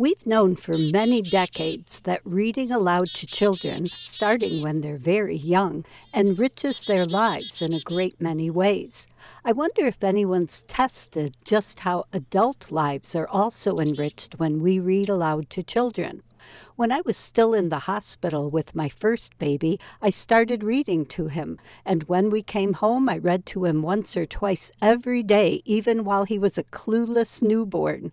We've known for many decades that reading aloud to children, starting when they're very young, enriches their lives in a great many ways. I wonder if anyone's tested just how adult lives are also enriched when we read aloud to children. When I was still in the hospital with my first baby, I started reading to him, and when we came home, I read to him once or twice every day, even while he was a clueless newborn.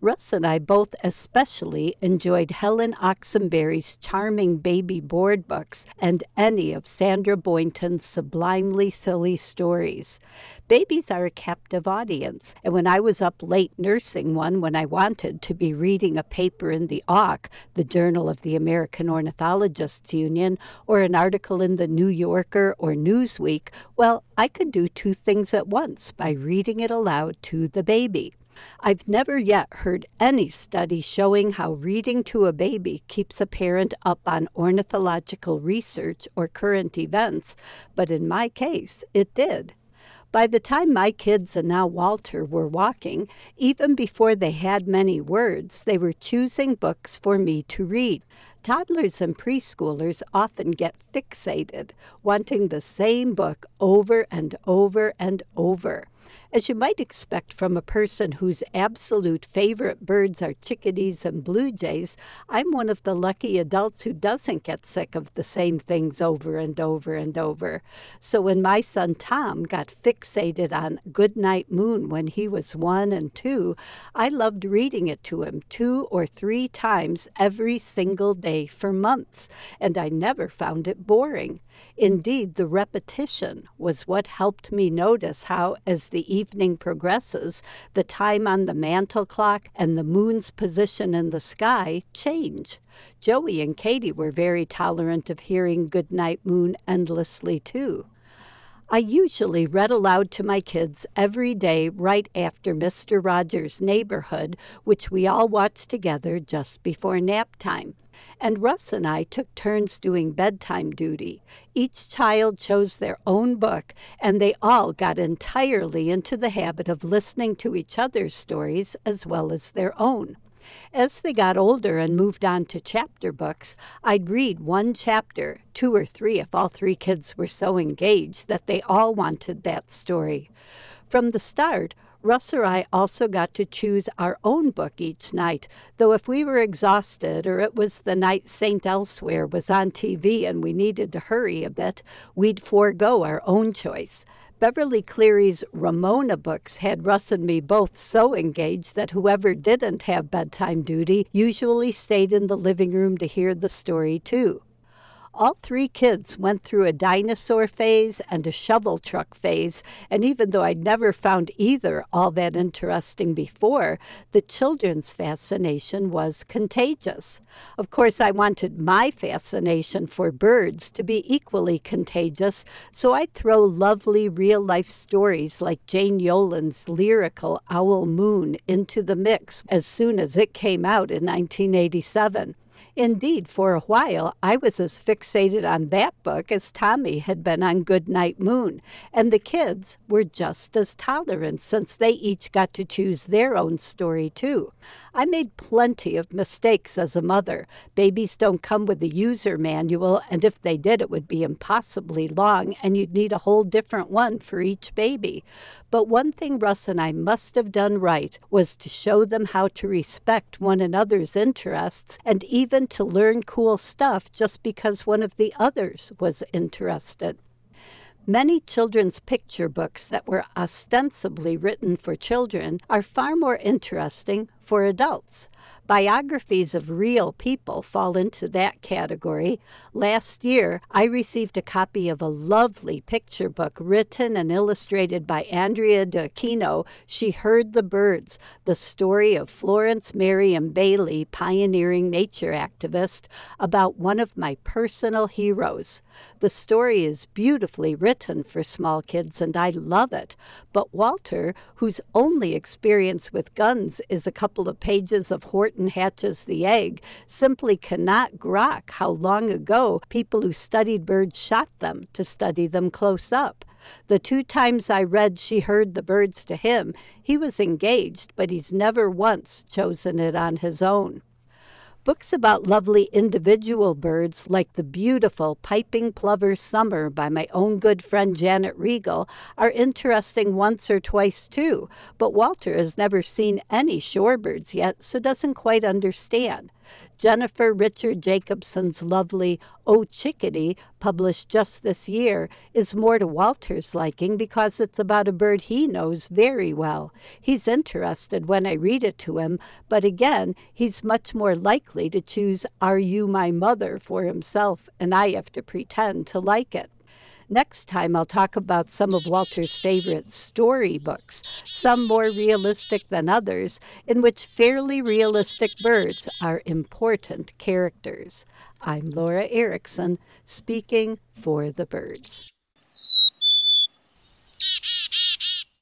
Russ and I both especially enjoyed Helen Oxenbury's charming baby board books and any of Sandra Boynton's sublimely silly stories. Babies are a captive audience, and when I was up late nursing one when I wanted to be reading a paper in the Auk, the Journal of the American Ornithologists Union, or an article in the New Yorker or Newsweek, well, I could do two things at once by reading it aloud to the baby. I've never yet heard any study showing how reading to a baby keeps a parent up on ornithological research or current events, but in my case, it did. By the time my kids and now Walter were walking, even before they had many words, they were choosing books for me to read. Toddlers and preschoolers often get fixated, wanting the same book over and over and over. As you might expect from a person whose absolute favorite birds are chickadees and blue jays, I'm one of the lucky adults who doesn't get sick of the same things over and over and over. So when my son Tom got fixated on Goodnight Moon when he was one and two, I loved reading it to him two or three times every single day for months, and I never found it boring. Indeed, the repetition was what helped me notice how, as the evening progresses, the time on the mantel clock and the moon's position in the sky change. Joey and Katie were very tolerant of hearing Goodnight Moon endlessly, too. I usually read aloud to my kids every day right after Mr. Rogers' Neighborhood, which we all watched together just before nap time and Russ and I took turns doing bedtime duty. Each child chose their own book, and they all got entirely into the habit of listening to each other's stories as well as their own. As they got older and moved on to chapter books, I'd read one chapter, two or three if all three kids were so engaged that they all wanted that story. From the start, Russ or I also got to choose our own book each night, though if we were exhausted or it was the night St. Elsewhere was on TV and we needed to hurry a bit, we'd forego our own choice. Beverly Cleary's Ramona books had Russ and me both so engaged that whoever didn't have bedtime duty usually stayed in the living room to hear the story too. All three kids went through a dinosaur phase and a shovel truck phase, and even though I'd never found either all that interesting before, the children's fascination was contagious. Of course, I wanted my fascination for birds to be equally contagious, so I'd throw lovely real life stories like Jane Yolen's lyrical Owl Moon into the mix as soon as it came out in 1987. Indeed, for a while, I was as fixated on that book as Tommy had been on Goodnight Moon, and the kids were just as tolerant since they each got to choose their own story, too. I made plenty of mistakes as a mother. Babies don't come with a user manual, and if they did, it would be impossibly long, and you'd need a whole different one for each baby. But one thing Russ and I must have done right was to show them how to respect one another's interests and even to learn cool stuff just because one of the others was interested. Many children's picture books that were ostensibly written for children are far more interesting for adults. Biographies of real people fall into that category. Last year, I received a copy of a lovely picture book written and illustrated by Andrea D'Aquino. She Heard the Birds, the story of Florence Merriam Bailey, pioneering nature activist, about one of my personal heroes. The story is beautifully written for small kids, and I love it. But Walter, whose only experience with guns is a couple of pages of Horton Hatches The Egg, simply cannot grok how long ago people who studied birds shot them to study them close up. The two times I read She Heard the Birds to him, he was engaged, but he's never once chosen it on his own. Books about lovely individual birds, like the beautiful Piping Plover Summer by my own good friend Janet Regal, are interesting once or twice too, but Walter has never seen any shorebirds yet, so doesn't quite understand. Jennifer Richard Jacobson's lovely Oh Chickadee, published just this year, is more to Walter's liking because it's about a bird he knows very well. He's interested when I read it to him, but again, he's much more likely to choose Are You My Mother for himself, and I have to pretend to like it. Next time, I'll talk about some of Walter's favorite storybooks, some more realistic than others, in which fairly realistic birds are important characters. I'm Laura Erickson, speaking for the birds.